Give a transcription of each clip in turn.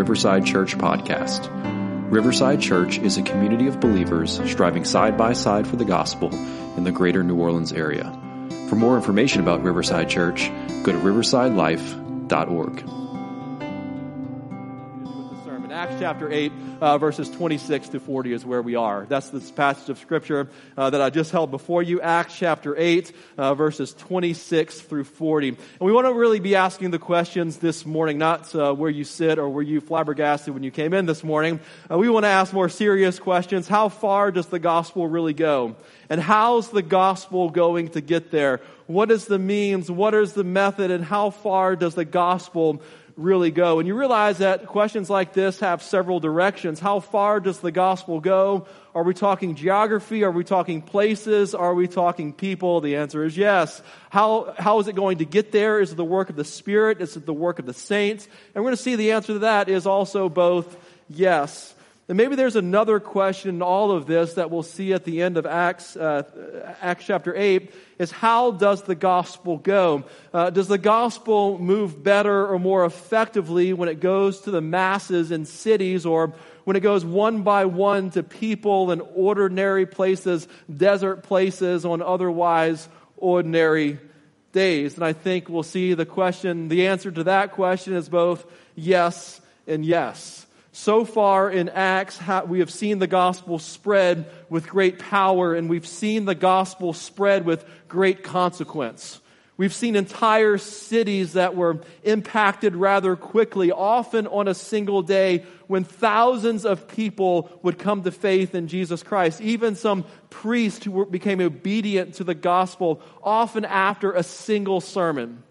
Riverside Church Podcast. Riverside Church is a community of believers striving side by side for the gospel in the greater New Orleans area. For more information about Riverside Church, go to riversidelife.org. Chapter 8, uh, verses 26 to 40 is where we are. That's this passage of scripture uh, that I just held before you. Acts chapter 8, uh, verses 26 through 40. And we want to really be asking the questions this morning, not uh, where you sit or were you flabbergasted when you came in this morning. Uh, we want to ask more serious questions. How far does the gospel really go? And how's the gospel going to get there? What is the means? What is the method? And how far does the gospel really go. And you realize that questions like this have several directions. How far does the gospel go? Are we talking geography? Are we talking places? Are we talking people? The answer is yes. How, how is it going to get there? Is it the work of the Spirit? Is it the work of the saints? And we're going to see the answer to that is also both yes. And maybe there's another question in all of this that we'll see at the end of Acts, uh, Acts chapter 8 is how does the gospel go? Uh, does the gospel move better or more effectively when it goes to the masses in cities or when it goes one by one to people in ordinary places, desert places on otherwise ordinary days? And I think we'll see the question, the answer to that question is both yes and yes. So far in Acts, we have seen the gospel spread with great power, and we've seen the gospel spread with great consequence. We've seen entire cities that were impacted rather quickly, often on a single day, when thousands of people would come to faith in Jesus Christ. Even some priests who became obedient to the gospel, often after a single sermon.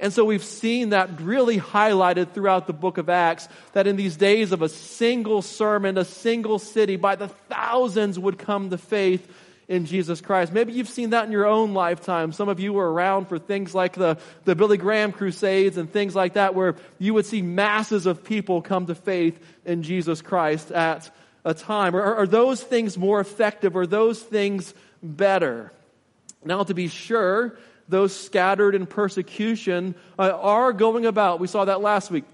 And so we've seen that really highlighted throughout the book of Acts that in these days of a single sermon, a single city, by the thousands would come to faith in Jesus Christ. Maybe you've seen that in your own lifetime. Some of you were around for things like the, the Billy Graham crusades and things like that, where you would see masses of people come to faith in Jesus Christ at a time. Are, are those things more effective? Are those things better? Now, to be sure, those scattered in persecution uh, are going about, we saw that last week,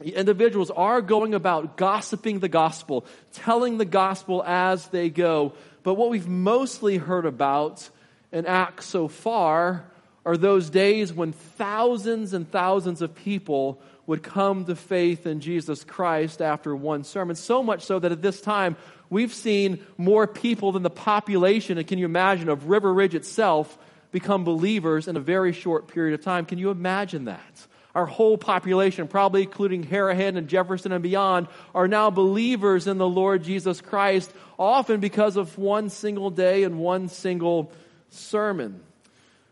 individuals are going about gossiping the gospel, telling the gospel as they go. But what we've mostly heard about in Acts so far are those days when thousands and thousands of people would come to faith in Jesus Christ after one sermon. So much so that at this time, we've seen more people than the population, and can you imagine, of River Ridge itself become believers in a very short period of time. Can you imagine that? Our whole population, probably including Harahan and Jefferson and beyond, are now believers in the Lord Jesus Christ, often because of one single day and one single sermon.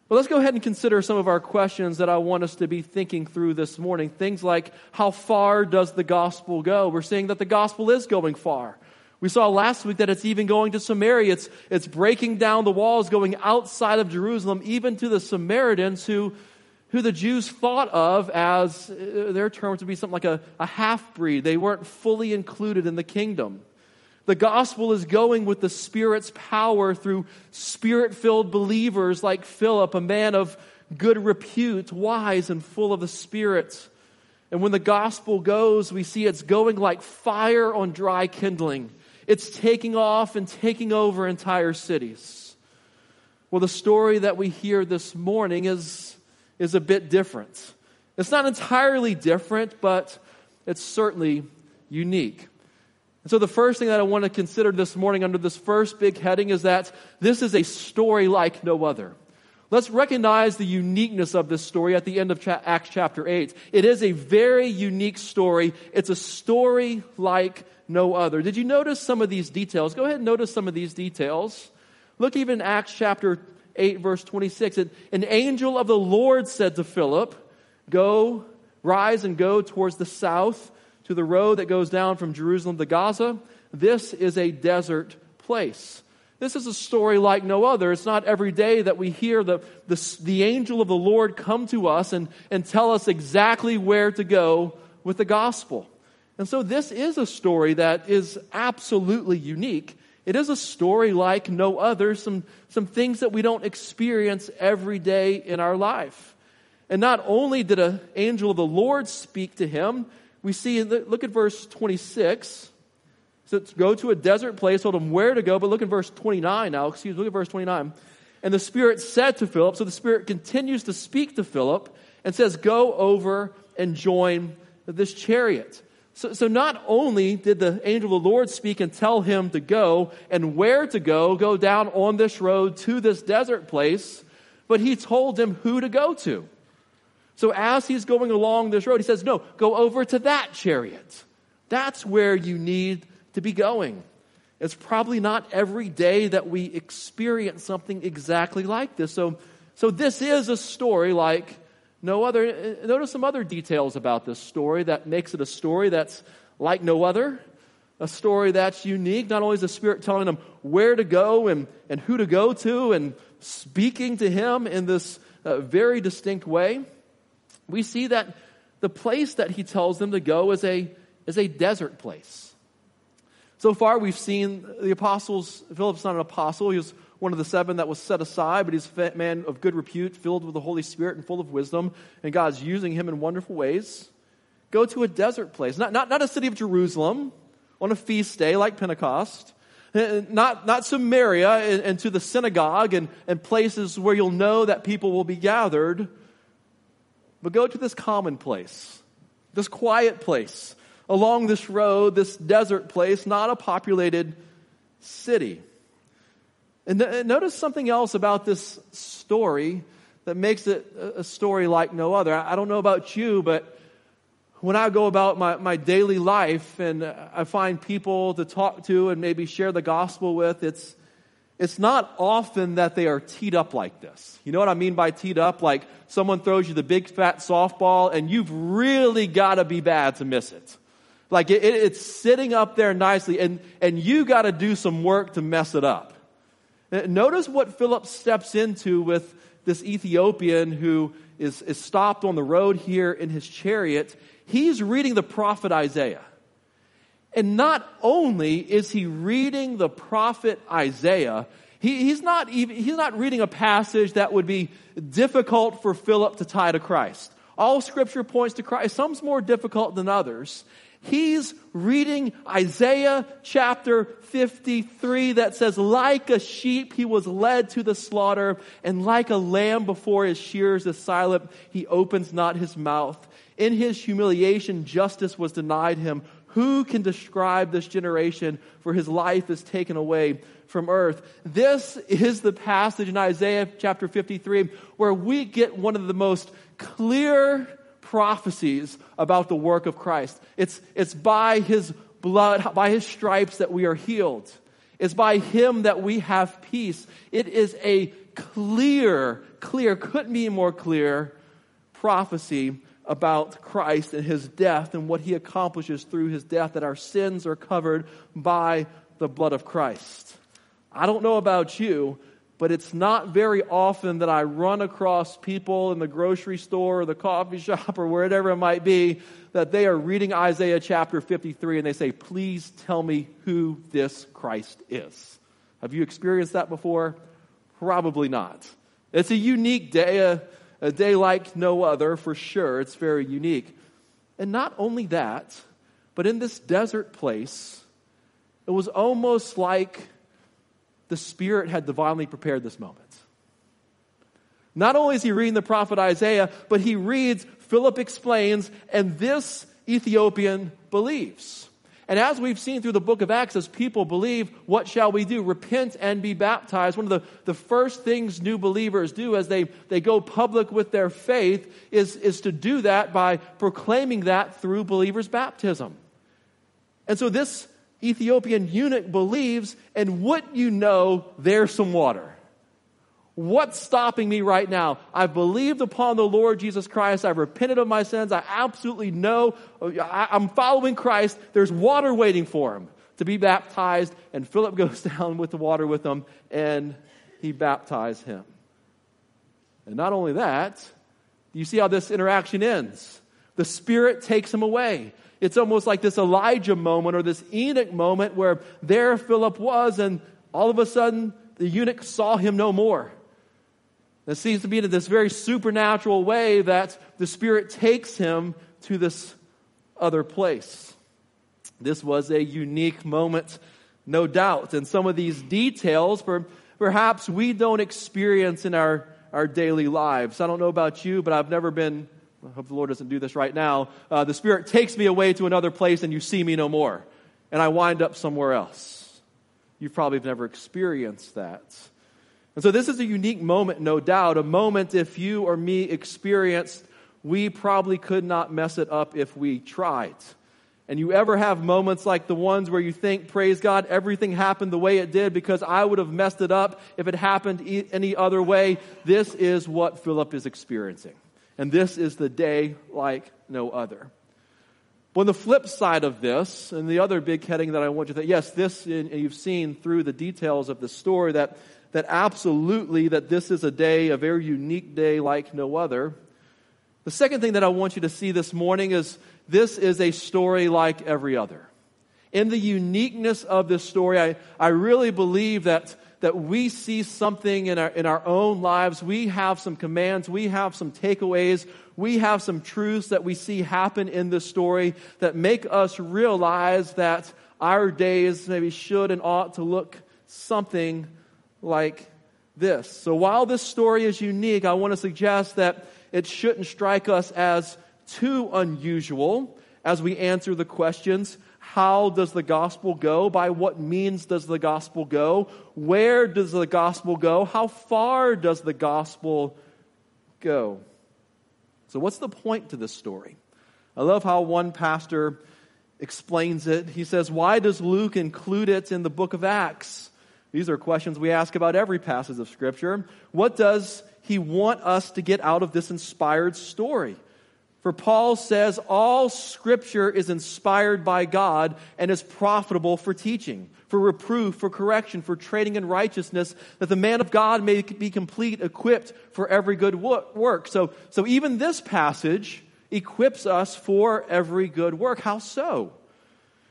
But let's go ahead and consider some of our questions that I want us to be thinking through this morning. Things like, how far does the gospel go? We're seeing that the gospel is going far. We saw last week that it's even going to Samaria. It's, it's breaking down the walls, going outside of Jerusalem, even to the Samaritans who, who the Jews thought of as uh, their terms would be something like a, a half breed. They weren't fully included in the kingdom. The gospel is going with the Spirit's power through spirit filled believers like Philip, a man of good repute, wise and full of the Spirit. And when the gospel goes, we see it's going like fire on dry kindling. It's taking off and taking over entire cities. Well, the story that we hear this morning is, is a bit different. It's not entirely different, but it's certainly unique. And so, the first thing that I want to consider this morning under this first big heading is that this is a story like no other. Let's recognize the uniqueness of this story at the end of Acts chapter 8. It is a very unique story. It's a story like no other. Did you notice some of these details? Go ahead and notice some of these details. Look even Acts chapter 8, verse 26. An angel of the Lord said to Philip, Go, rise and go towards the south to the road that goes down from Jerusalem to Gaza. This is a desert place. This is a story like no other. It's not every day that we hear the, the, the angel of the Lord come to us and, and tell us exactly where to go with the gospel. And so this is a story that is absolutely unique. It is a story like no other, some, some things that we don't experience every day in our life. And not only did an angel of the Lord speak to him, we see, look at verse 26. So go to a desert place, told him where to go, but look at verse 29 now. Excuse me, look at verse 29. And the Spirit said to Philip, so the Spirit continues to speak to Philip and says, Go over and join this chariot. So, so not only did the angel of the Lord speak and tell him to go and where to go, go down on this road to this desert place, but he told him who to go to. So as he's going along this road, he says, No, go over to that chariot. That's where you need to be going. It's probably not every day that we experience something exactly like this. So, so this is a story like no other. Notice some other details about this story that makes it a story that's like no other. A story that's unique. Not only is the Spirit telling them where to go and, and who to go to and speaking to him in this uh, very distinct way, we see that the place that he tells them to go is a, is a desert place. So far, we've seen the apostles. Philip's not an apostle. He was one of the seven that was set aside, but he's a man of good repute, filled with the Holy Spirit and full of wisdom, and God's using him in wonderful ways. Go to a desert place, not, not, not a city of Jerusalem on a feast day like Pentecost, uh, not, not Samaria and, and to the synagogue and, and places where you'll know that people will be gathered, but go to this common place, this quiet place along this road, this desert place, not a populated city. And th- notice something else about this story that makes it a story like no other. I don't know about you, but when I go about my, my daily life and I find people to talk to and maybe share the gospel with, it's, it's not often that they are teed up like this. You know what I mean by teed up? Like someone throws you the big fat softball and you've really got to be bad to miss it. Like it, it's sitting up there nicely, and, and you got to do some work to mess it up. Notice what Philip steps into with this Ethiopian who is, is stopped on the road here in his chariot. He's reading the prophet Isaiah. And not only is he reading the prophet Isaiah, he, he's, not even, he's not reading a passage that would be difficult for Philip to tie to Christ. All scripture points to Christ. Some's more difficult than others. He's reading Isaiah chapter 53 that says, like a sheep he was led to the slaughter, and like a lamb before his shears is silent, he opens not his mouth. In his humiliation, justice was denied him. Who can describe this generation? For his life is taken away from earth. This is the passage in Isaiah chapter 53 where we get one of the most clear prophecies about the work of Christ. It's, it's by his blood, by his stripes that we are healed. It's by him that we have peace. It is a clear, clear, couldn't be more clear prophecy about Christ and his death and what he accomplishes through his death, that our sins are covered by the blood of Christ. I don't know about you, but it's not very often that I run across people in the grocery store or the coffee shop or wherever it might be that they are reading Isaiah chapter 53 and they say, Please tell me who this Christ is. Have you experienced that before? Probably not. It's a unique day, a, a day like no other for sure. It's very unique. And not only that, but in this desert place, it was almost like the Spirit had divinely prepared this moment. Not only is he reading the prophet Isaiah, but he reads, Philip explains, and this Ethiopian believes. And as we've seen through the book of Acts, as people believe, what shall we do? Repent and be baptized. One of the, the first things new believers do as they, they go public with their faith is, is to do that by proclaiming that through believers' baptism. And so this Ethiopian eunuch believes, and what you know, there's some water. What's stopping me right now? I've believed upon the Lord Jesus Christ. I've repented of my sins. I absolutely know I'm following Christ. There's water waiting for him to be baptized. And Philip goes down with the water with him and he baptized him. And not only that, you see how this interaction ends. The Spirit takes him away. It's almost like this Elijah moment or this Enoch moment where there Philip was, and all of a sudden the eunuch saw him no more. It seems to be in this very supernatural way that the Spirit takes him to this other place. This was a unique moment, no doubt. And some of these details, perhaps we don't experience in our, our daily lives. I don't know about you, but I've never been, I hope the Lord doesn't do this right now. Uh, the Spirit takes me away to another place and you see me no more. And I wind up somewhere else. You probably have never experienced that. And so this is a unique moment, no doubt. A moment if you or me experienced, we probably could not mess it up if we tried. And you ever have moments like the ones where you think, praise God, everything happened the way it did because I would have messed it up if it happened any other way? This is what Philip is experiencing. And this is the day like no other. Well, on the flip side of this, and the other big heading that I want you to think, yes, this, and you've seen through the details of the story that, that absolutely that this is a day, a very unique day like no other. The second thing that I want you to see this morning is this is a story like every other. In the uniqueness of this story, I, I really believe that that we see something in our, in our own lives. We have some commands. We have some takeaways. We have some truths that we see happen in this story that make us realize that our days maybe should and ought to look something like this. So while this story is unique, I want to suggest that it shouldn't strike us as too unusual as we answer the questions how does the gospel go? By what means does the gospel go? Where does the gospel go? How far does the gospel go? So, what's the point to this story? I love how one pastor explains it. He says, Why does Luke include it in the book of Acts? These are questions we ask about every passage of Scripture. What does he want us to get out of this inspired story? For Paul says all scripture is inspired by God and is profitable for teaching, for reproof, for correction, for training in righteousness, that the man of God may be complete, equipped for every good work. So, so even this passage equips us for every good work. How so?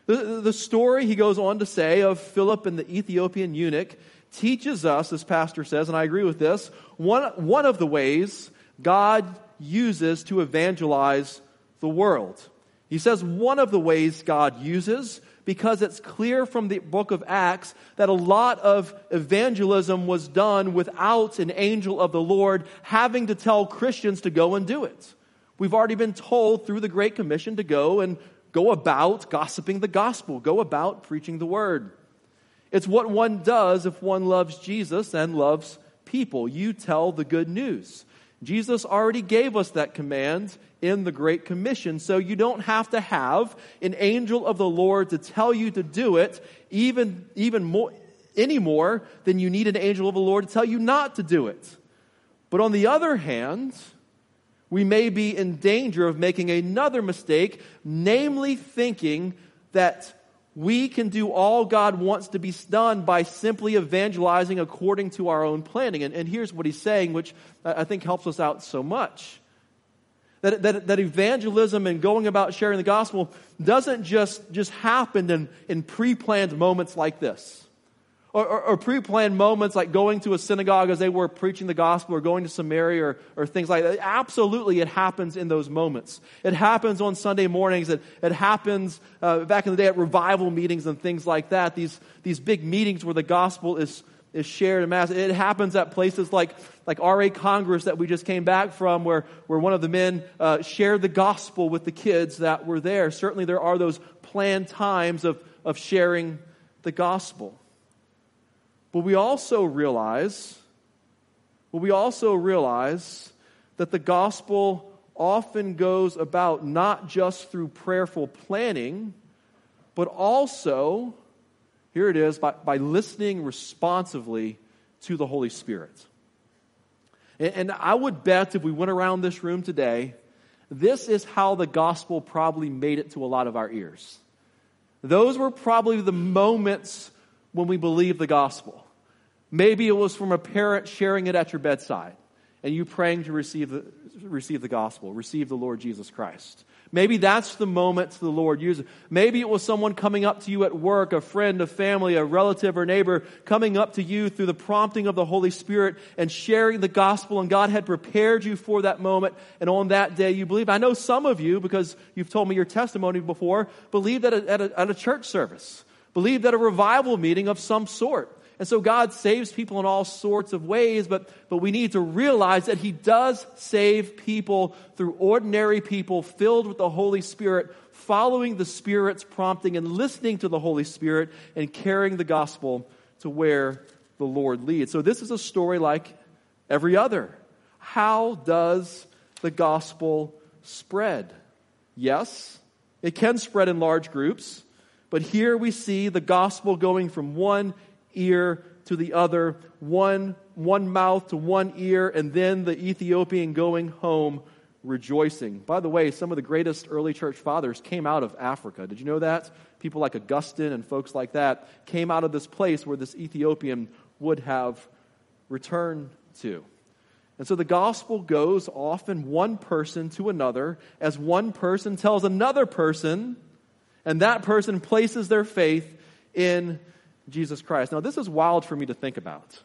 The, the story, he goes on to say, of Philip and the Ethiopian eunuch teaches us, as Pastor says, and I agree with this, one, one of the ways God uses to evangelize the world. He says one of the ways God uses, because it's clear from the book of Acts that a lot of evangelism was done without an angel of the Lord having to tell Christians to go and do it. We've already been told through the Great Commission to go and go about gossiping the gospel, go about preaching the word. It's what one does if one loves Jesus and loves people. You tell the good news. Jesus already gave us that command in the Great Commission, so you don't have to have an angel of the Lord to tell you to do it, even, even more, any more than you need an angel of the Lord to tell you not to do it. But on the other hand, we may be in danger of making another mistake, namely thinking that we can do all God wants to be done by simply evangelizing according to our own planning. And, and here's what he's saying, which I think helps us out so much. That, that, that evangelism and going about sharing the gospel doesn't just, just happen in, in pre planned moments like this or, or, or pre planned moments like going to a synagogue as they were preaching the gospel or going to Samaria or, or things like that. Absolutely, it happens in those moments. It happens on Sunday mornings. It, it happens uh, back in the day at revival meetings and things like that. These, these big meetings where the gospel is, is shared in mass. It happens at places like, like RA Congress that we just came back from, where, where one of the men uh, shared the gospel with the kids that were there. Certainly, there are those planned times of, of sharing the gospel. But we also realize, but we also realize that the gospel often goes about not just through prayerful planning, but also, here it is, by, by listening responsively to the Holy Spirit. And, and I would bet if we went around this room today, this is how the gospel probably made it to a lot of our ears. Those were probably the moments when we believe the gospel. Maybe it was from a parent sharing it at your bedside and you praying to receive the, receive the gospel, receive the Lord Jesus Christ. Maybe that's the moment the Lord uses. Maybe it was someone coming up to you at work, a friend, a family, a relative or neighbor coming up to you through the prompting of the Holy Spirit and sharing the gospel and God had prepared you for that moment and on that day you believe. I know some of you, because you've told me your testimony before, believed at a, at a, at a church service, believed at a revival meeting of some sort. And so God saves people in all sorts of ways, but, but we need to realize that He does save people through ordinary people filled with the Holy Spirit, following the Spirit's prompting and listening to the Holy Spirit and carrying the gospel to where the Lord leads. So this is a story like every other. How does the gospel spread? Yes, it can spread in large groups, but here we see the gospel going from one ear to the other, one, one mouth to one ear, and then the Ethiopian going home rejoicing. By the way, some of the greatest early church fathers came out of Africa. Did you know that? People like Augustine and folks like that came out of this place where this Ethiopian would have returned to. And so the gospel goes often one person to another as one person tells another person, and that person places their faith in Jesus Christ. Now, this is wild for me to think about.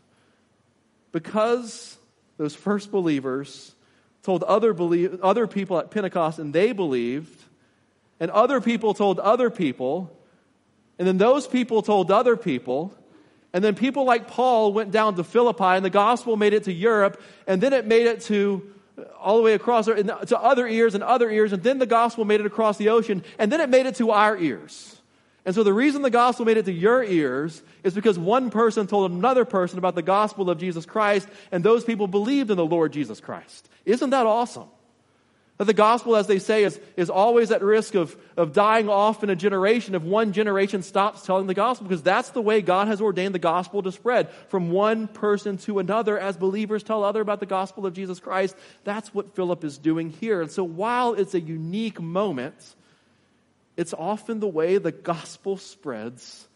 Because those first believers told other, belie- other people at Pentecost and they believed, and other people told other people, and then those people told other people, and then people like Paul went down to Philippi and the gospel made it to Europe, and then it made it to all the way across to other ears and other ears, and then the gospel made it across the ocean, and then it made it to our ears. And so the reason the gospel made it to your ears is because one person told another person about the gospel of Jesus Christ, and those people believed in the Lord Jesus Christ. Isn't that awesome? That the gospel, as they say, is, is always at risk of, of dying off in a generation if one generation stops telling the gospel, because that's the way God has ordained the gospel to spread from one person to another as believers tell other about the gospel of Jesus Christ. That's what Philip is doing here. And so while it's a unique moment, it's often the way the gospel spreads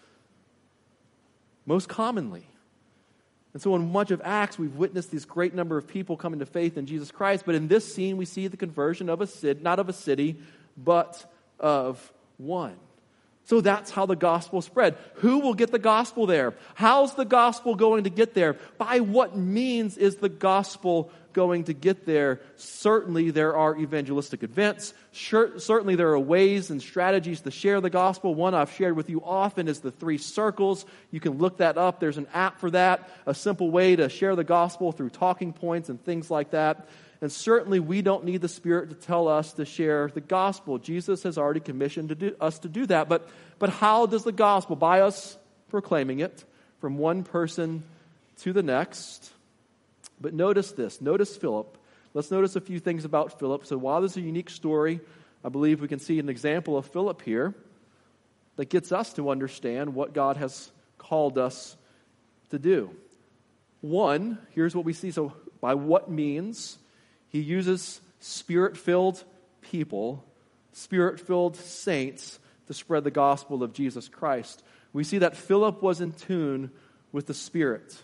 most commonly. And so, in much of Acts, we've witnessed this great number of people coming to faith in Jesus Christ. But in this scene, we see the conversion of a city, not of a city, but of one. So that's how the gospel spread. Who will get the gospel there? How's the gospel going to get there? By what means is the gospel going to get there? Certainly, there are evangelistic events. Certainly, there are ways and strategies to share the gospel. One I've shared with you often is the three circles. You can look that up. There's an app for that, a simple way to share the gospel through talking points and things like that. And certainly, we don't need the Spirit to tell us to share the gospel. Jesus has already commissioned to do, us to do that. But, but how does the gospel, by us proclaiming it from one person to the next? But notice this. Notice Philip. Let's notice a few things about Philip. So, while this is a unique story, I believe we can see an example of Philip here that gets us to understand what God has called us to do. One, here's what we see. So, by what means he uses spirit filled people, spirit filled saints to spread the gospel of Jesus Christ. We see that Philip was in tune with the Spirit.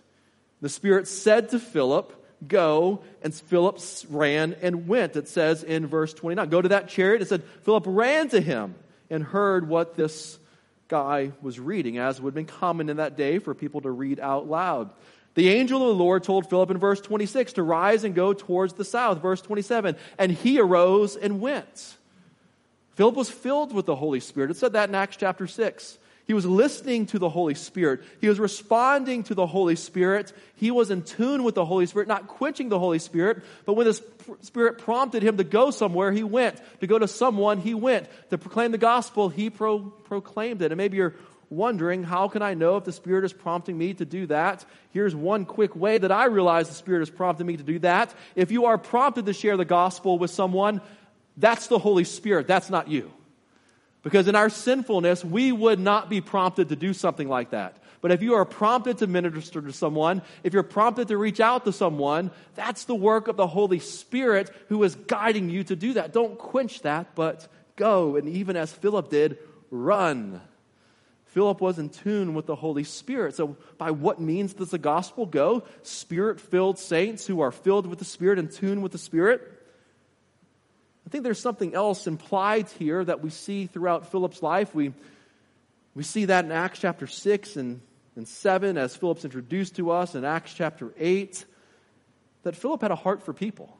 The Spirit said to Philip, Go, and Philip ran and went. It says in verse 29. Go to that chariot. It said, Philip ran to him and heard what this guy was reading, as would have been common in that day for people to read out loud. The angel of the Lord told Philip in verse 26 to rise and go towards the south. Verse 27, and he arose and went. Philip was filled with the Holy Spirit. It said that in Acts chapter 6. He was listening to the Holy Spirit. He was responding to the Holy Spirit. He was in tune with the Holy Spirit, not quenching the Holy Spirit, but when the Spirit prompted him to go somewhere, he went. To go to someone, he went. To proclaim the gospel, he pro- proclaimed it. And maybe you're wondering, how can I know if the Spirit is prompting me to do that? Here's one quick way that I realize the Spirit is prompting me to do that. If you are prompted to share the gospel with someone, that's the Holy Spirit, that's not you. Because in our sinfulness, we would not be prompted to do something like that. But if you are prompted to minister to someone, if you're prompted to reach out to someone, that's the work of the Holy Spirit who is guiding you to do that. Don't quench that, but go. And even as Philip did, run. Philip was in tune with the Holy Spirit. So, by what means does the gospel go? Spirit filled saints who are filled with the Spirit, in tune with the Spirit. I think there's something else implied here that we see throughout Philip's life. We, we see that in Acts chapter 6 and, and 7 as Philip's introduced to us, in Acts chapter 8, that Philip had a heart for people.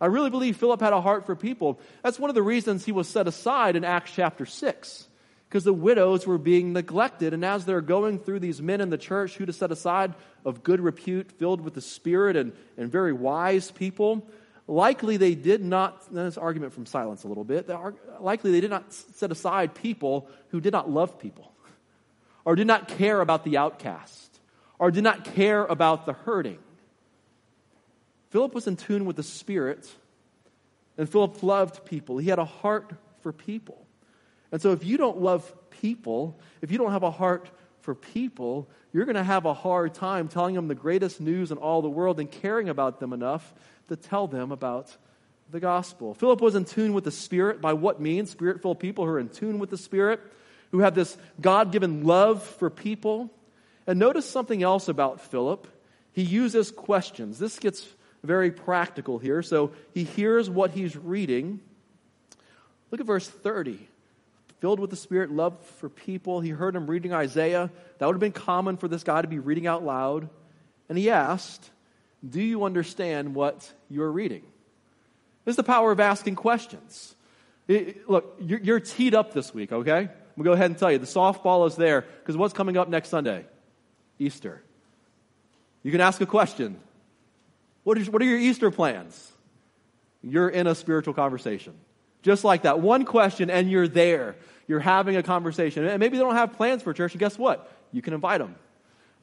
I really believe Philip had a heart for people. That's one of the reasons he was set aside in Acts chapter 6, because the widows were being neglected. And as they're going through these men in the church who to set aside of good repute, filled with the Spirit, and, and very wise people, likely they did not, this argument from silence a little bit, likely they did not set aside people who did not love people, or did not care about the outcast, or did not care about the hurting. Philip was in tune with the Spirit, and Philip loved people. He had a heart for people. And so, if you don't love people, if you don't have a heart for people, you're going to have a hard time telling them the greatest news in all the world and caring about them enough to tell them about the gospel. Philip was in tune with the Spirit. By what means? Spirit filled people who are in tune with the Spirit, who have this God given love for people. And notice something else about Philip. He uses questions. This gets very practical here. So he hears what he's reading. Look at verse 30. Filled with the Spirit, love for people. He heard him reading Isaiah. That would have been common for this guy to be reading out loud. And he asked, Do you understand what you're reading? This is the power of asking questions. It, look, you're, you're teed up this week, okay? I'm going to go ahead and tell you the softball is there because what's coming up next Sunday? Easter. You can ask a question what, is, what are your Easter plans? You're in a spiritual conversation. Just like that. One question, and you're there. You're having a conversation. And maybe they don't have plans for church, and guess what? You can invite them.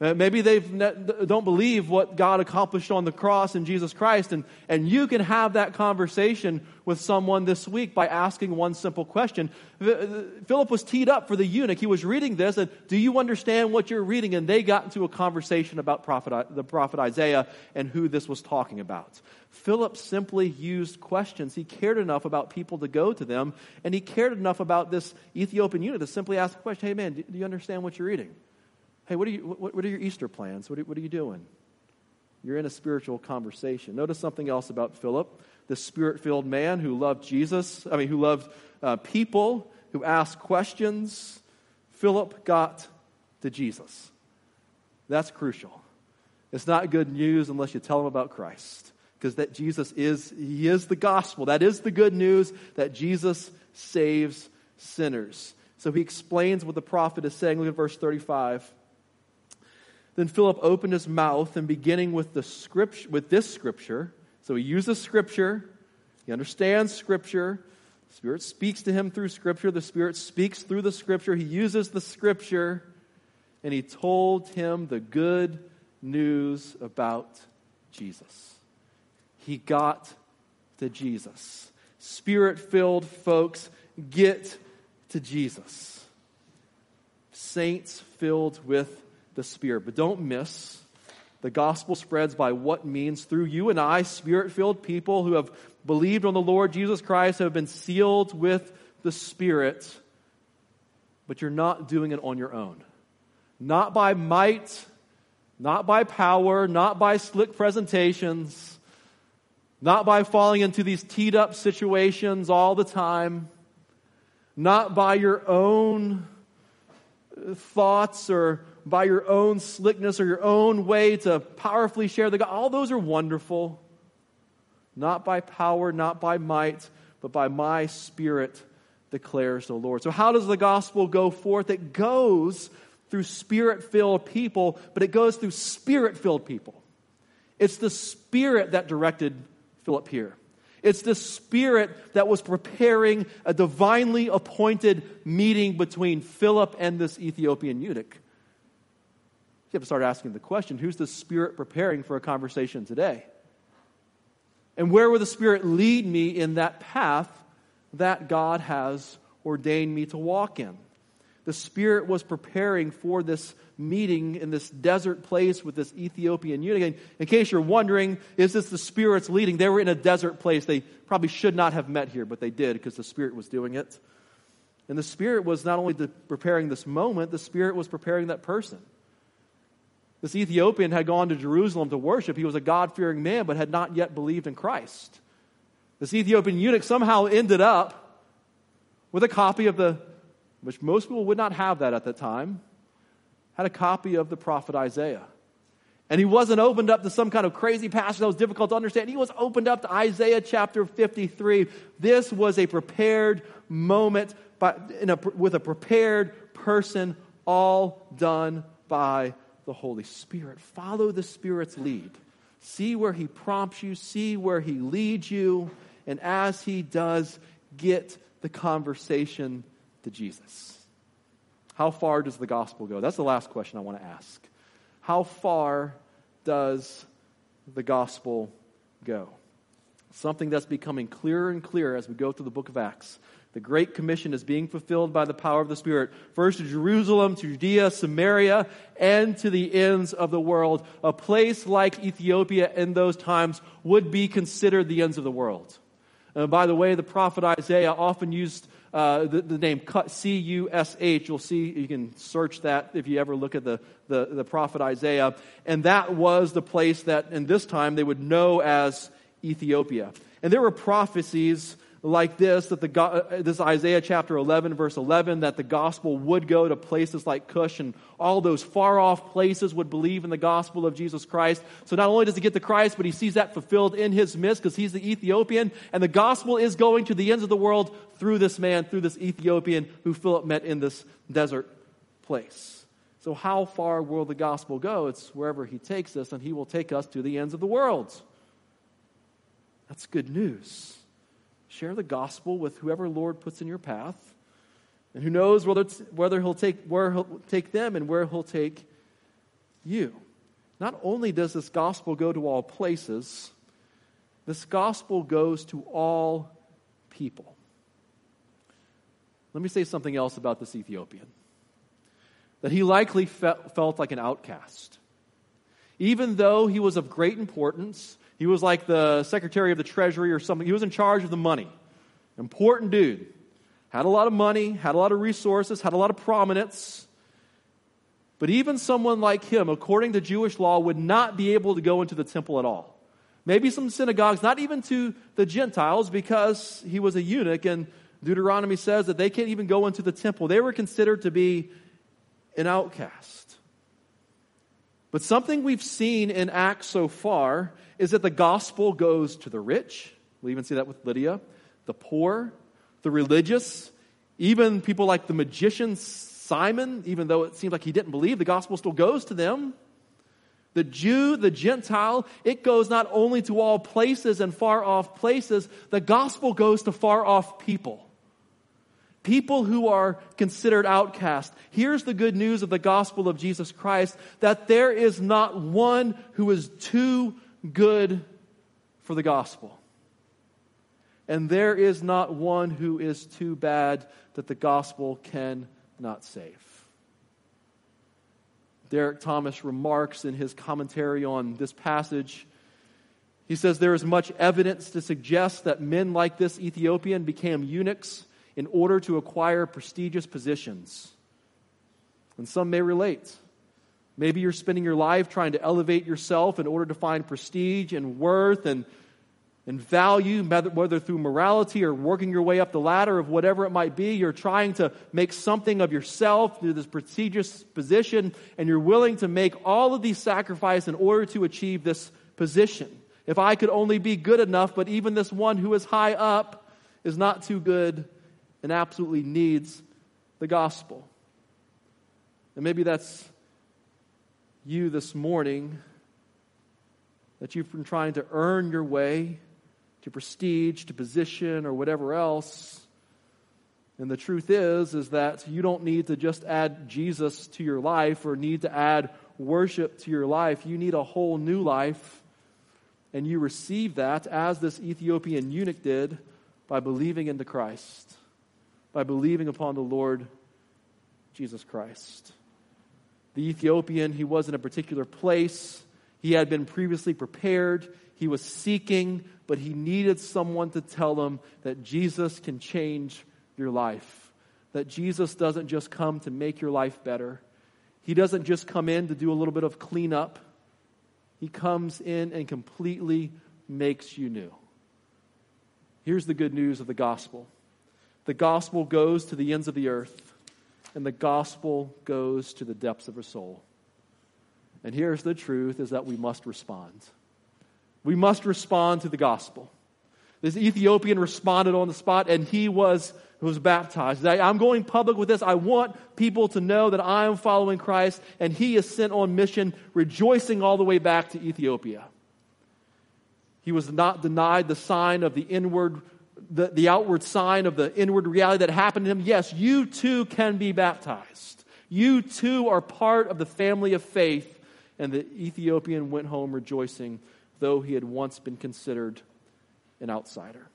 Uh, maybe they don't believe what God accomplished on the cross in Jesus Christ, and, and you can have that conversation with someone this week by asking one simple question. Philip was teed up for the eunuch. He was reading this, and do you understand what you're reading? And they got into a conversation about prophet, the prophet Isaiah and who this was talking about. Philip simply used questions. He cared enough about people to go to them, and he cared enough about this Ethiopian eunuch to simply ask the question Hey, man, do you understand what you're reading? Hey, what are, you, what, what are your Easter plans? What are, what are you doing? You're in a spiritual conversation. Notice something else about Philip, the spirit filled man who loved Jesus, I mean, who loved uh, people, who asked questions. Philip got to Jesus. That's crucial. It's not good news unless you tell them about Christ. Because that Jesus is, he is the gospel. That is the good news that Jesus saves sinners. So he explains what the prophet is saying. Look at verse 35. Then Philip opened his mouth and beginning with the scripture with this scripture. So he uses scripture. He understands scripture. The Spirit speaks to him through scripture. The Spirit speaks through the scripture. He uses the scripture and he told him the good news about Jesus. He got to Jesus. Spirit filled folks get to Jesus. Saints filled with the Spirit. But don't miss the gospel spreads by what means through you and I, spirit filled people who have believed on the Lord Jesus Christ, who have been sealed with the Spirit, but you're not doing it on your own. Not by might, not by power, not by slick presentations, not by falling into these teed up situations all the time, not by your own thoughts or by your own slickness or your own way to powerfully share the gospel. All those are wonderful. Not by power, not by might, but by my spirit, declares the Lord. So, how does the gospel go forth? It goes through spirit filled people, but it goes through spirit filled people. It's the spirit that directed Philip here. It's the Spirit that was preparing a divinely appointed meeting between Philip and this Ethiopian eunuch. You have to start asking the question who's the Spirit preparing for a conversation today? And where will the Spirit lead me in that path that God has ordained me to walk in? The Spirit was preparing for this meeting in this desert place with this Ethiopian eunuch. And in case you're wondering, is this the Spirit's leading? They were in a desert place. They probably should not have met here, but they did because the Spirit was doing it. And the Spirit was not only preparing this moment, the Spirit was preparing that person. This Ethiopian had gone to Jerusalem to worship. He was a God fearing man, but had not yet believed in Christ. This Ethiopian eunuch somehow ended up with a copy of the, which most people would not have that at the time, had a copy of the prophet Isaiah. And he wasn't opened up to some kind of crazy passage that was difficult to understand. He was opened up to Isaiah chapter 53. This was a prepared moment by, a, with a prepared person, all done by the Holy Spirit. Follow the Spirit's lead. See where he prompts you, see where he leads you, and as he does, get the conversation to Jesus. How far does the gospel go? That's the last question I want to ask. How far does the gospel go? Something that's becoming clearer and clearer as we go through the book of Acts. The Great Commission is being fulfilled by the power of the Spirit. First to Jerusalem, to Judea, Samaria, and to the ends of the world. A place like Ethiopia in those times would be considered the ends of the world. Uh, by the way, the prophet Isaiah often used uh, the, the, name C U S H. You'll see, you can search that if you ever look at the, the, the prophet Isaiah. And that was the place that, in this time, they would know as Ethiopia. And there were prophecies like this that the uh, this Isaiah chapter 11 verse 11 that the gospel would go to places like Cush and all those far off places would believe in the gospel of Jesus Christ. So not only does he get to Christ, but he sees that fulfilled in his midst because he's the Ethiopian and the gospel is going to the ends of the world through this man, through this Ethiopian who Philip met in this desert place. So how far will the gospel go? It's wherever he takes us and he will take us to the ends of the world. That's good news. Share the gospel with whoever Lord puts in your path. And who knows whether, whether he'll take, where he'll take them and where he'll take you. Not only does this gospel go to all places, this gospel goes to all people. Let me say something else about this Ethiopian that he likely felt like an outcast. Even though he was of great importance, he was like the secretary of the treasury or something. He was in charge of the money. Important dude. Had a lot of money, had a lot of resources, had a lot of prominence. But even someone like him, according to Jewish law, would not be able to go into the temple at all. Maybe some synagogues, not even to the Gentiles, because he was a eunuch, and Deuteronomy says that they can't even go into the temple. They were considered to be an outcast. But something we've seen in Acts so far is that the gospel goes to the rich. We even see that with Lydia, the poor, the religious, even people like the magician Simon, even though it seems like he didn't believe, the gospel still goes to them. The Jew, the Gentile, it goes not only to all places and far off places, the gospel goes to far off people. People who are considered outcast. Here's the good news of the gospel of Jesus Christ that there is not one who is too good for the gospel. And there is not one who is too bad that the gospel cannot save. Derek Thomas remarks in his commentary on this passage. He says there is much evidence to suggest that men like this Ethiopian became eunuchs in order to acquire prestigious positions. And some may relate. Maybe you're spending your life trying to elevate yourself in order to find prestige and worth and, and value, whether through morality or working your way up the ladder of whatever it might be. You're trying to make something of yourself through this prestigious position, and you're willing to make all of these sacrifices in order to achieve this position. If I could only be good enough, but even this one who is high up is not too good and absolutely needs the gospel. And maybe that's you this morning that you've been trying to earn your way to prestige, to position, or whatever else. And the truth is, is that you don't need to just add Jesus to your life or need to add worship to your life. You need a whole new life. And you receive that as this Ethiopian eunuch did by believing into Christ, by believing upon the Lord Jesus Christ. The Ethiopian, he was in a particular place. He had been previously prepared. He was seeking, but he needed someone to tell him that Jesus can change your life. That Jesus doesn't just come to make your life better. He doesn't just come in to do a little bit of cleanup. He comes in and completely makes you new. Here's the good news of the gospel the gospel goes to the ends of the earth, and the gospel goes to the depths of our soul. And here's the truth is that we must respond. We must respond to the gospel. This Ethiopian responded on the spot, and he was, was baptized. I'm going public with this. I want people to know that I am following Christ, and he is sent on mission, rejoicing all the way back to Ethiopia. He was not denied the sign of the inward, the, the outward sign of the inward reality that happened to him. Yes, you too can be baptized. You too are part of the family of faith. And the Ethiopian went home rejoicing, though he had once been considered an outsider.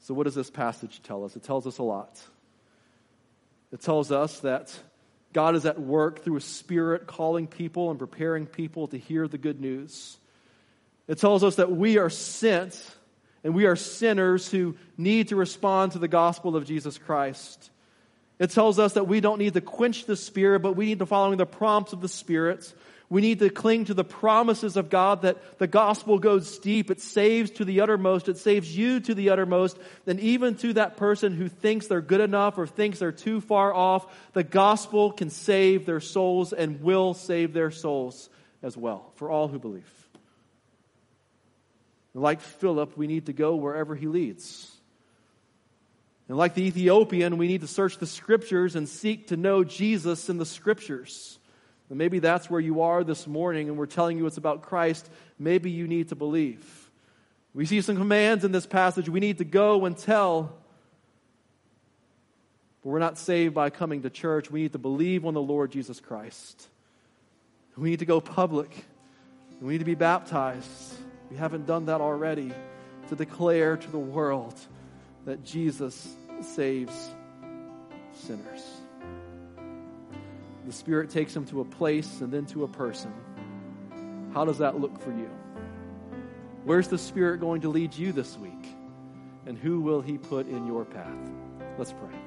So, what does this passage tell us? It tells us a lot. It tells us that God is at work through a spirit calling people and preparing people to hear the good news. It tells us that we are sent and we are sinners who need to respond to the gospel of Jesus Christ. It tells us that we don't need to quench the Spirit, but we need to follow the prompts of the Spirit. We need to cling to the promises of God that the gospel goes deep. It saves to the uttermost. It saves you to the uttermost. And even to that person who thinks they're good enough or thinks they're too far off, the gospel can save their souls and will save their souls as well for all who believe. Like Philip, we need to go wherever he leads. And like the Ethiopian, we need to search the scriptures and seek to know Jesus in the scriptures. And maybe that's where you are this morning, and we're telling you it's about Christ. Maybe you need to believe. We see some commands in this passage. We need to go and tell. But we're not saved by coming to church. We need to believe on the Lord Jesus Christ. We need to go public. We need to be baptized. We haven't done that already. To declare to the world that Jesus saves sinners. The Spirit takes them to a place and then to a person. How does that look for you? Where's the Spirit going to lead you this week? And who will He put in your path? Let's pray.